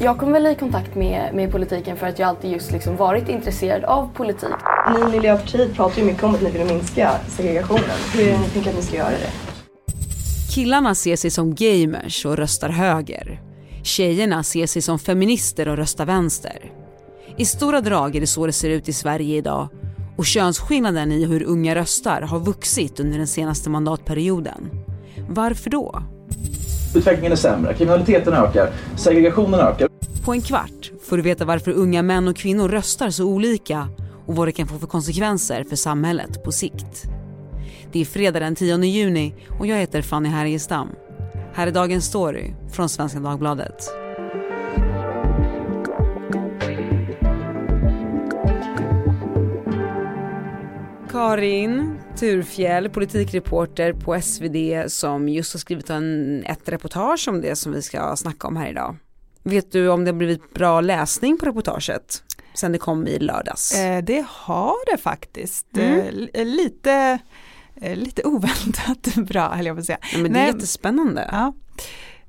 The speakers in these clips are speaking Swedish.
Jag kom väl i kontakt med, med politiken för att jag alltid just liksom varit intresserad av politik. Ni i Miljöpartiet pratar ju mycket om att ni vill minska segregationen. Hur ni tänker att ni ska göra det? Killarna ser sig som gamers och röstar höger. Tjejerna ser sig som feminister och röstar vänster. I stora drag är det så det ser ut i Sverige idag och könsskillnaden i hur unga röstar har vuxit under den senaste mandatperioden. Varför då? Utvecklingen är sämre, kriminaliteten ökar, segregationen ökar. På en kvart får du veta varför unga män och kvinnor röstar så olika och vad det kan få för konsekvenser för samhället på sikt. Det är fredag den 10 juni och jag heter Fanny Härgestam. Här är dagens story från Svenska Dagbladet. Karin Turfjell, politikreporter på SvD som just har skrivit en, ett reportage om det som vi ska snacka om här idag. Vet du om det har blivit bra läsning på reportaget sen det kom i lördags? Eh, det har det faktiskt. Mm. Eh, lite, eh, lite oväntat bra höll jag på att säga. Ja, men det är nej, jättespännande. Ja.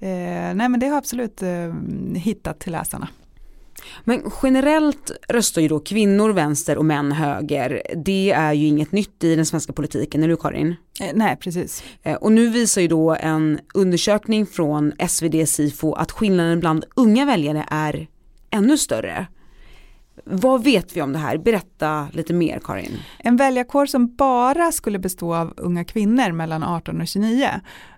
Eh, nej men det har absolut eh, hittat till läsarna. Men generellt röstar ju då kvinnor vänster och män höger. Det är ju inget nytt i den svenska politiken, eller hur Karin? Eh, nej, precis. Eh, och nu visar ju då en undersökning från SvD Sifo att skillnaden bland unga väljare är ännu större. Vad vet vi om det här? Berätta lite mer Karin. En väljarkår som bara skulle bestå av unga kvinnor mellan 18 och 29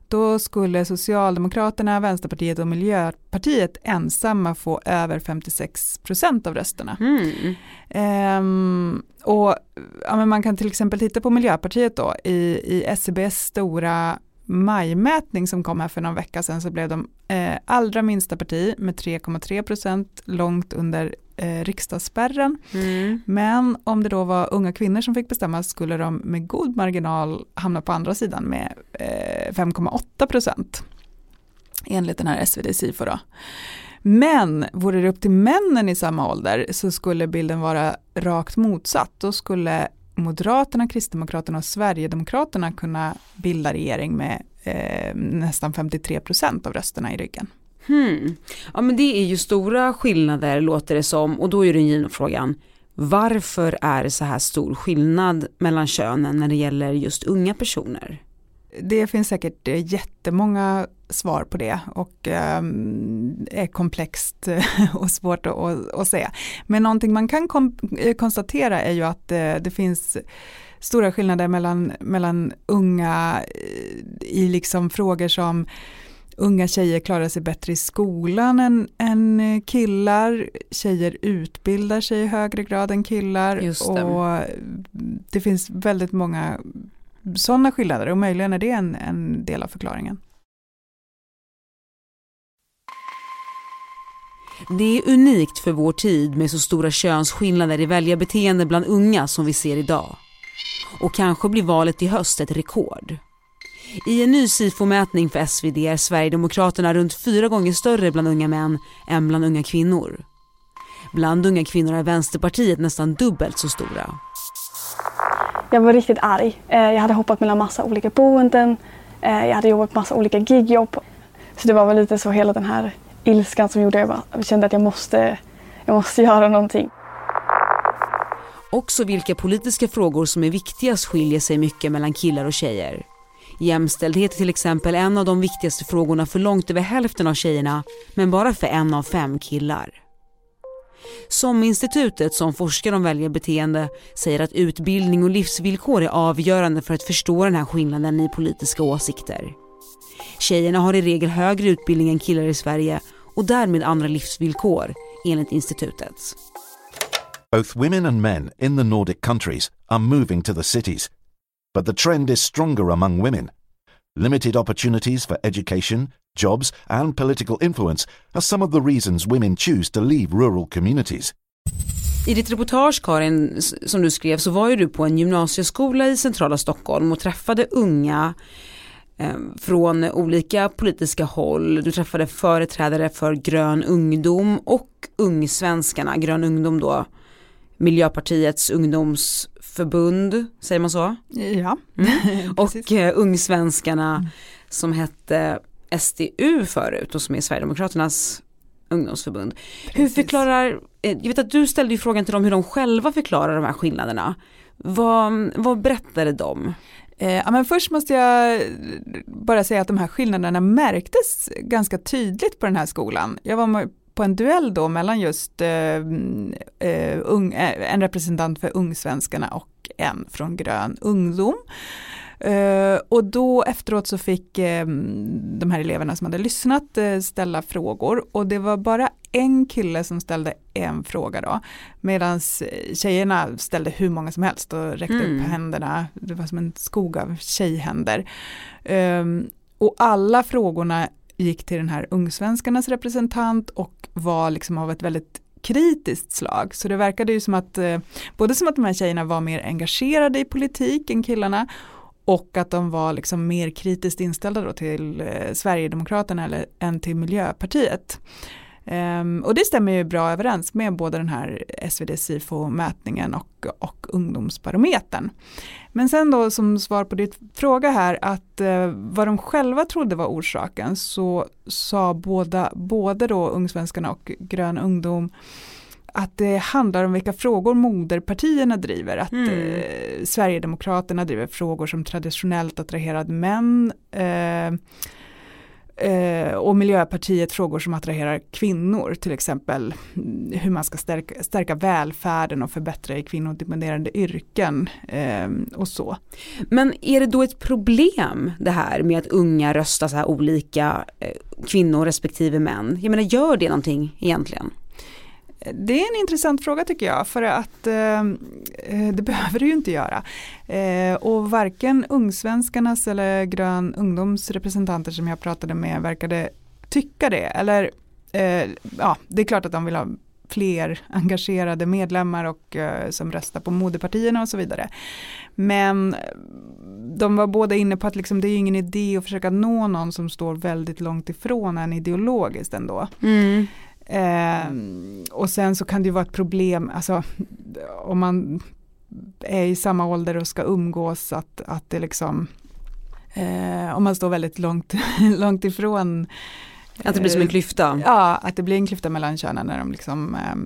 då skulle Socialdemokraterna, Vänsterpartiet och Miljöpartiet ensamma få över 56 procent av rösterna. Mm. Ehm, och ja, man kan till exempel titta på Miljöpartiet då i, i SCBs stora majmätning som kom här för någon vecka sedan så blev de eh, allra minsta parti med 3,3 procent långt under eh, riksdagsspärren. Mm. Men om det då var unga kvinnor som fick bestämma skulle de med god marginal hamna på andra sidan med eh, 5,8 procent. Enligt den här SvD Sifo då. Men vore det upp till männen i samma ålder så skulle bilden vara rakt motsatt. Då skulle Moderaterna, Kristdemokraterna och Sverigedemokraterna kunna bilda regering med eh, nästan 53 procent av rösterna i ryggen. Hmm. Ja men det är ju stora skillnader låter det som och då är den givna frågan varför är det så här stor skillnad mellan könen när det gäller just unga personer? Det finns säkert eh, jättemånga svar på det och eh, är komplext eh, och svårt att, att, att, säga. Men någonting man kan eh, konstatera är ju att eh, det finns stora skillnader mellan, mellan unga i liksom frågor som unga tjejer klarar sig bättre i skolan än, än killar. Tjejer utbildar sig i högre grad än killar. Det. Och det finns väldigt många sådana skillnader och möjligen är det en, en del av förklaringen. Det är unikt för vår tid med så stora könsskillnader i väljarbeteende bland unga som vi ser idag. Och kanske blir valet i höst ett rekord. I en ny SIFO-mätning för SvD är Sverigedemokraterna runt fyra gånger större bland unga män än bland unga kvinnor. Bland unga kvinnor är Vänsterpartiet nästan dubbelt så stora. Jag var riktigt arg. Eh, jag hade hoppat mellan massa olika boenden. Eh, jag hade jobbat massa olika gigjobb. Så det var väl lite så hela den här ilskan som gjorde att jag kände att jag måste, jag måste göra någonting. Också vilka politiska frågor som är viktigast skiljer sig mycket mellan killar och tjejer. Jämställdhet är till exempel en av de viktigaste frågorna för långt över hälften av tjejerna, men bara för en av fem killar. SOM-institutet som forskar om väljarbeteende säger att utbildning och livsvillkor är avgörande för att förstå den här skillnaden i politiska åsikter. Tjejerna har i regel högre utbildning än killar i Sverige och därmed andra livsvillkor, enligt institutet. Both women and men in the Nordic countries are moving to the cities but the trend is stronger among women. Limited opportunities for education, jobs, and political influence are some of the reasons women choose to leave rural communities. I ditt reportage Karin, som du skrev, så var ju du på en gymnasieskola i centrala Stockholm och träffade unga eh, från olika politiska håll. Du träffade företrädare för Grön ungdom och Ungsvenskarna, Grön ungdom då, Miljöpartiets ungdoms ungdomsförbund, säger man så? Ja. Mm. och uh, Ungsvenskarna mm. som hette SDU förut och som är Sverigedemokraternas ungdomsförbund. Hur förklarar, eh, jag vet att du ställde ju frågan till dem hur de själva förklarar de här skillnaderna. Vad, vad berättade de? Eh, ja, men först måste jag bara säga att de här skillnaderna märktes ganska tydligt på den här skolan. Jag var på en duell då mellan just eh, eh, ung, eh, en representant för Ungsvenskarna och en från Grön ungdom. Uh, och då efteråt så fick uh, de här eleverna som hade lyssnat uh, ställa frågor och det var bara en kille som ställde en fråga då medan tjejerna ställde hur många som helst och räckte mm. upp händerna, det var som en skog av tjejhänder. Um, och alla frågorna gick till den här ungsvenskarnas representant och var liksom av ett väldigt kritiskt slag. Så det verkade ju som att eh, både som att de här tjejerna var mer engagerade i politik än killarna och att de var liksom mer kritiskt inställda då till eh, Sverigedemokraterna eller, än till Miljöpartiet. Um, och det stämmer ju bra överens med både den här SvD Sifo-mätningen och, och ungdomsbarometern. Men sen då som svar på ditt fråga här att uh, vad de själva trodde var orsaken så sa båda, både då Ungsvenskarna och Grön ungdom att det handlar om vilka frågor moderpartierna driver. Att mm. eh, Sverigedemokraterna driver frågor som traditionellt attraherat män. Eh, eh, och Miljöpartiet frågor som attraherar kvinnor, till exempel hur man ska stärka, stärka välfärden och förbättra i kvinnodominerande yrken eh, och så. Men är det då ett problem det här med att unga röstar så här olika eh, kvinnor respektive män? Jag menar gör det någonting egentligen? Det är en intressant fråga tycker jag för att eh, det behöver det ju inte göra. Eh, och varken Ungsvenskarnas eller Grön ungdoms representanter som jag pratade med verkade tycka det. Eller eh, ja, det är klart att de vill ha fler engagerade medlemmar och eh, som röstar på moderpartierna och så vidare. Men de var båda inne på att liksom, det är ingen idé att försöka nå någon som står väldigt långt ifrån en ideologiskt ändå. Mm. Eh, och sen så kan det ju vara ett problem, alltså om man är i samma ålder och ska umgås, att, att det liksom, eh, om man står väldigt långt, långt ifrån att det blir som en klyfta? Ja, att det blir en klyfta mellan könen när de liksom eh,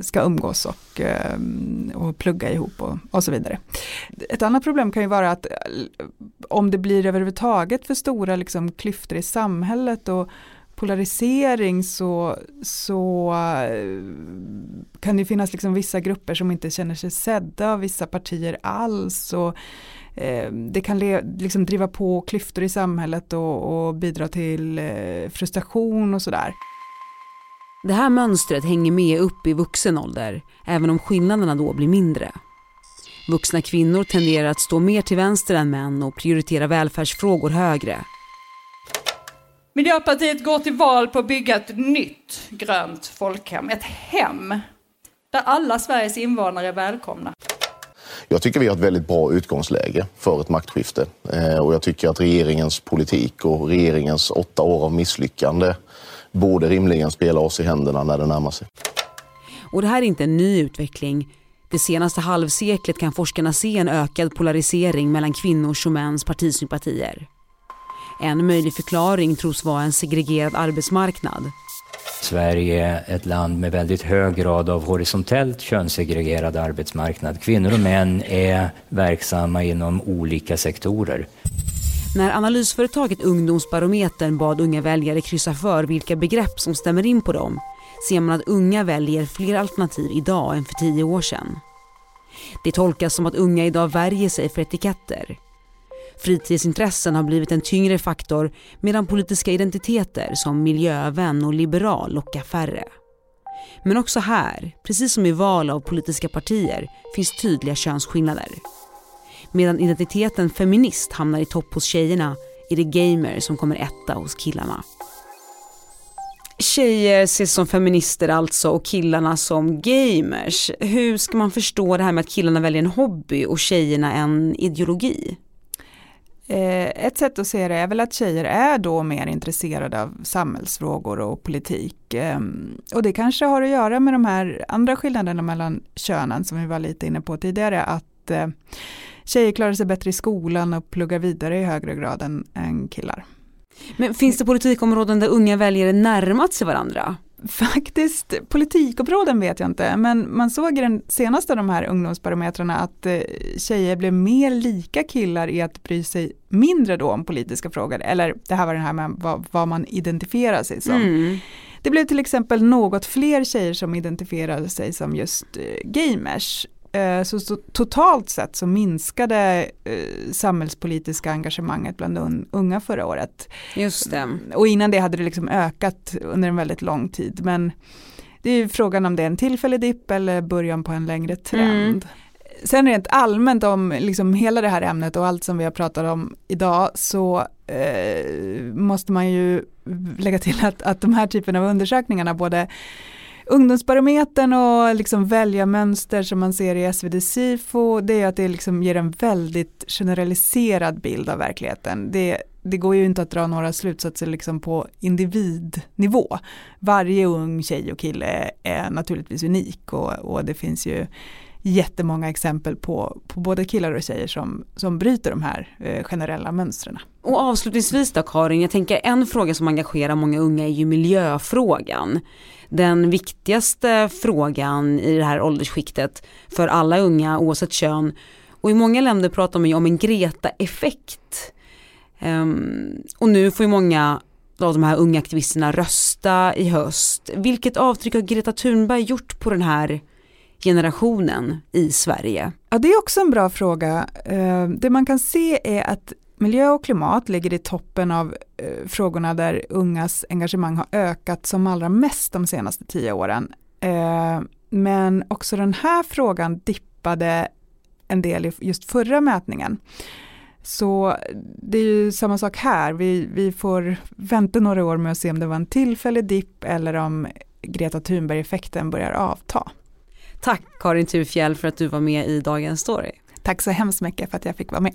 ska umgås och, eh, och plugga ihop och, och så vidare. Ett annat problem kan ju vara att om det blir överhuvudtaget för stora liksom, klyftor i samhället och polarisering så, så eh, kan det finnas liksom vissa grupper som inte känner sig sedda av vissa partier alls. Och, eh, det kan liksom driva på klyftor i samhället och, och bidra till eh, frustration och sådär. Det här mönstret hänger med upp i vuxen ålder, även om skillnaderna då blir mindre. Vuxna kvinnor tenderar att stå mer till vänster än män och prioritera välfärdsfrågor högre. Miljöpartiet går till val på att bygga ett nytt grönt folkhem. Ett hem där alla Sveriges invånare är välkomna. Jag tycker vi har ett väldigt bra utgångsläge för ett maktskifte eh, och jag tycker att regeringens politik och regeringens åtta år av misslyckande borde rimligen spela oss i händerna när det närmar sig. Och det här är inte en ny utveckling. Det senaste halvseklet kan forskarna se en ökad polarisering mellan kvinnors och mäns partisympatier. En möjlig förklaring tros vara en segregerad arbetsmarknad. Sverige är ett land med väldigt hög grad av horisontellt könssegregerad arbetsmarknad. Kvinnor och män är verksamma inom olika sektorer. När analysföretaget Ungdomsbarometern bad unga väljare kryssa för vilka begrepp som stämmer in på dem ser man att unga väljer fler alternativ idag än för tio år sedan. Det tolkas som att unga idag värjer sig för etiketter. Fritidsintressen har blivit en tyngre faktor medan politiska identiteter som miljövän och liberal lockar färre. Men också här, precis som i val av politiska partier, finns tydliga könsskillnader. Medan identiteten feminist hamnar i topp hos tjejerna är det gamer som kommer etta hos killarna. Tjejer ses som feminister alltså och killarna som gamers. Hur ska man förstå det här med att killarna väljer en hobby och tjejerna en ideologi? Eh, ett sätt att se det är väl att tjejer är då mer intresserade av samhällsfrågor och politik. Ehm, och det kanske har att göra med de här andra skillnaderna mellan könen som vi var lite inne på tidigare. Att eh, tjejer klarar sig bättre i skolan och pluggar vidare i högre grad än, än killar. Men finns det politikområden där unga väljare närmat sig varandra? Faktiskt, politikområden vet jag inte, men man såg i den senaste av de här ungdomsbarometrarna att eh, tjejer blev mer lika killar i att bry sig mindre då om politiska frågor, eller det här var det här med vad, vad man identifierar sig som. Mm. Det blev till exempel något fler tjejer som identifierade sig som just eh, gamers så, så, totalt sett så minskade eh, samhällspolitiska engagemanget bland unga förra året. Just det. Och innan det hade det liksom ökat under en väldigt lång tid. Men det är frågan om det är en tillfällig dipp eller början på en längre trend. Mm. Sen rent allmänt om liksom hela det här ämnet och allt som vi har pratat om idag så eh, måste man ju lägga till att, att de här typen av undersökningarna både Ungdomsbarometern och liksom väljarmönster som man ser i SvD Sifo det är att det liksom ger en väldigt generaliserad bild av verkligheten. Det, det går ju inte att dra några slutsatser liksom på individnivå. Varje ung tjej och kille är naturligtvis unik och, och det finns ju jättemånga exempel på, på både killar och tjejer som, som bryter de här eh, generella mönstren. Och avslutningsvis då Karin, jag tänker en fråga som engagerar många unga är ju miljöfrågan. Den viktigaste frågan i det här åldersskiktet för alla unga oavsett kön. Och i många länder pratar man ju om en Greta-effekt. Um, och nu får ju många av de här unga aktivisterna rösta i höst. Vilket avtryck har Greta Thunberg gjort på den här generationen i Sverige? Ja, det är också en bra fråga. Eh, det man kan se är att miljö och klimat ligger i toppen av eh, frågorna där ungas engagemang har ökat som allra mest de senaste tio åren. Eh, men också den här frågan dippade en del i just förra mätningen. Så det är ju samma sak här, vi, vi får vänta några år med att se om det var en tillfällig dipp eller om Greta Thunberg-effekten börjar avta. Tack Karin Turfjell för att du var med i Dagens Story. Tack så hemskt mycket för att jag fick vara med.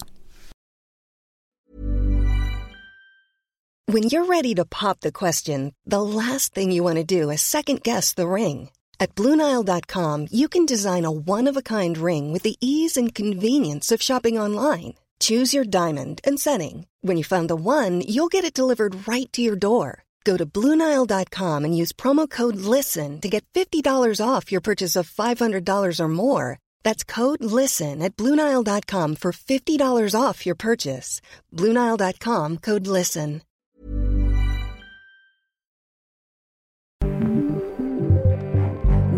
When you're ready to pop the question, the last thing you want to do is second guess the ring. At BlueNile.com you can design a one-of-a-kind ring with the ease and convenience of shopping online. Choose your diamond and setting. When you find the one, you'll get it delivered right to your door. Go to Bluenile.com and use promo code LISTEN to get $50 off your purchase of $500 or more. That's code LISTEN at Bluenile.com for $50 off your purchase. Bluenile.com code LISTEN.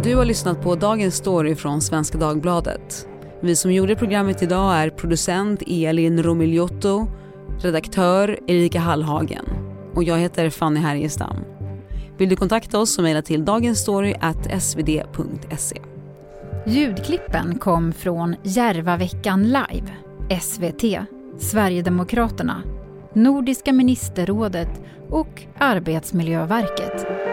Du har lyssnat på dagens story från Svenska Dagbladet. Vi som gjorde programmet idag är producent Elin Romigliotto, redaktör Erika Hallhagen och jag heter Fanny Härgestam. Vill du kontakta oss så mejla till dagensstory.svd.se. Ljudklippen kom från Järvaveckan Live, SVT, Sverigedemokraterna, Nordiska ministerrådet och Arbetsmiljöverket.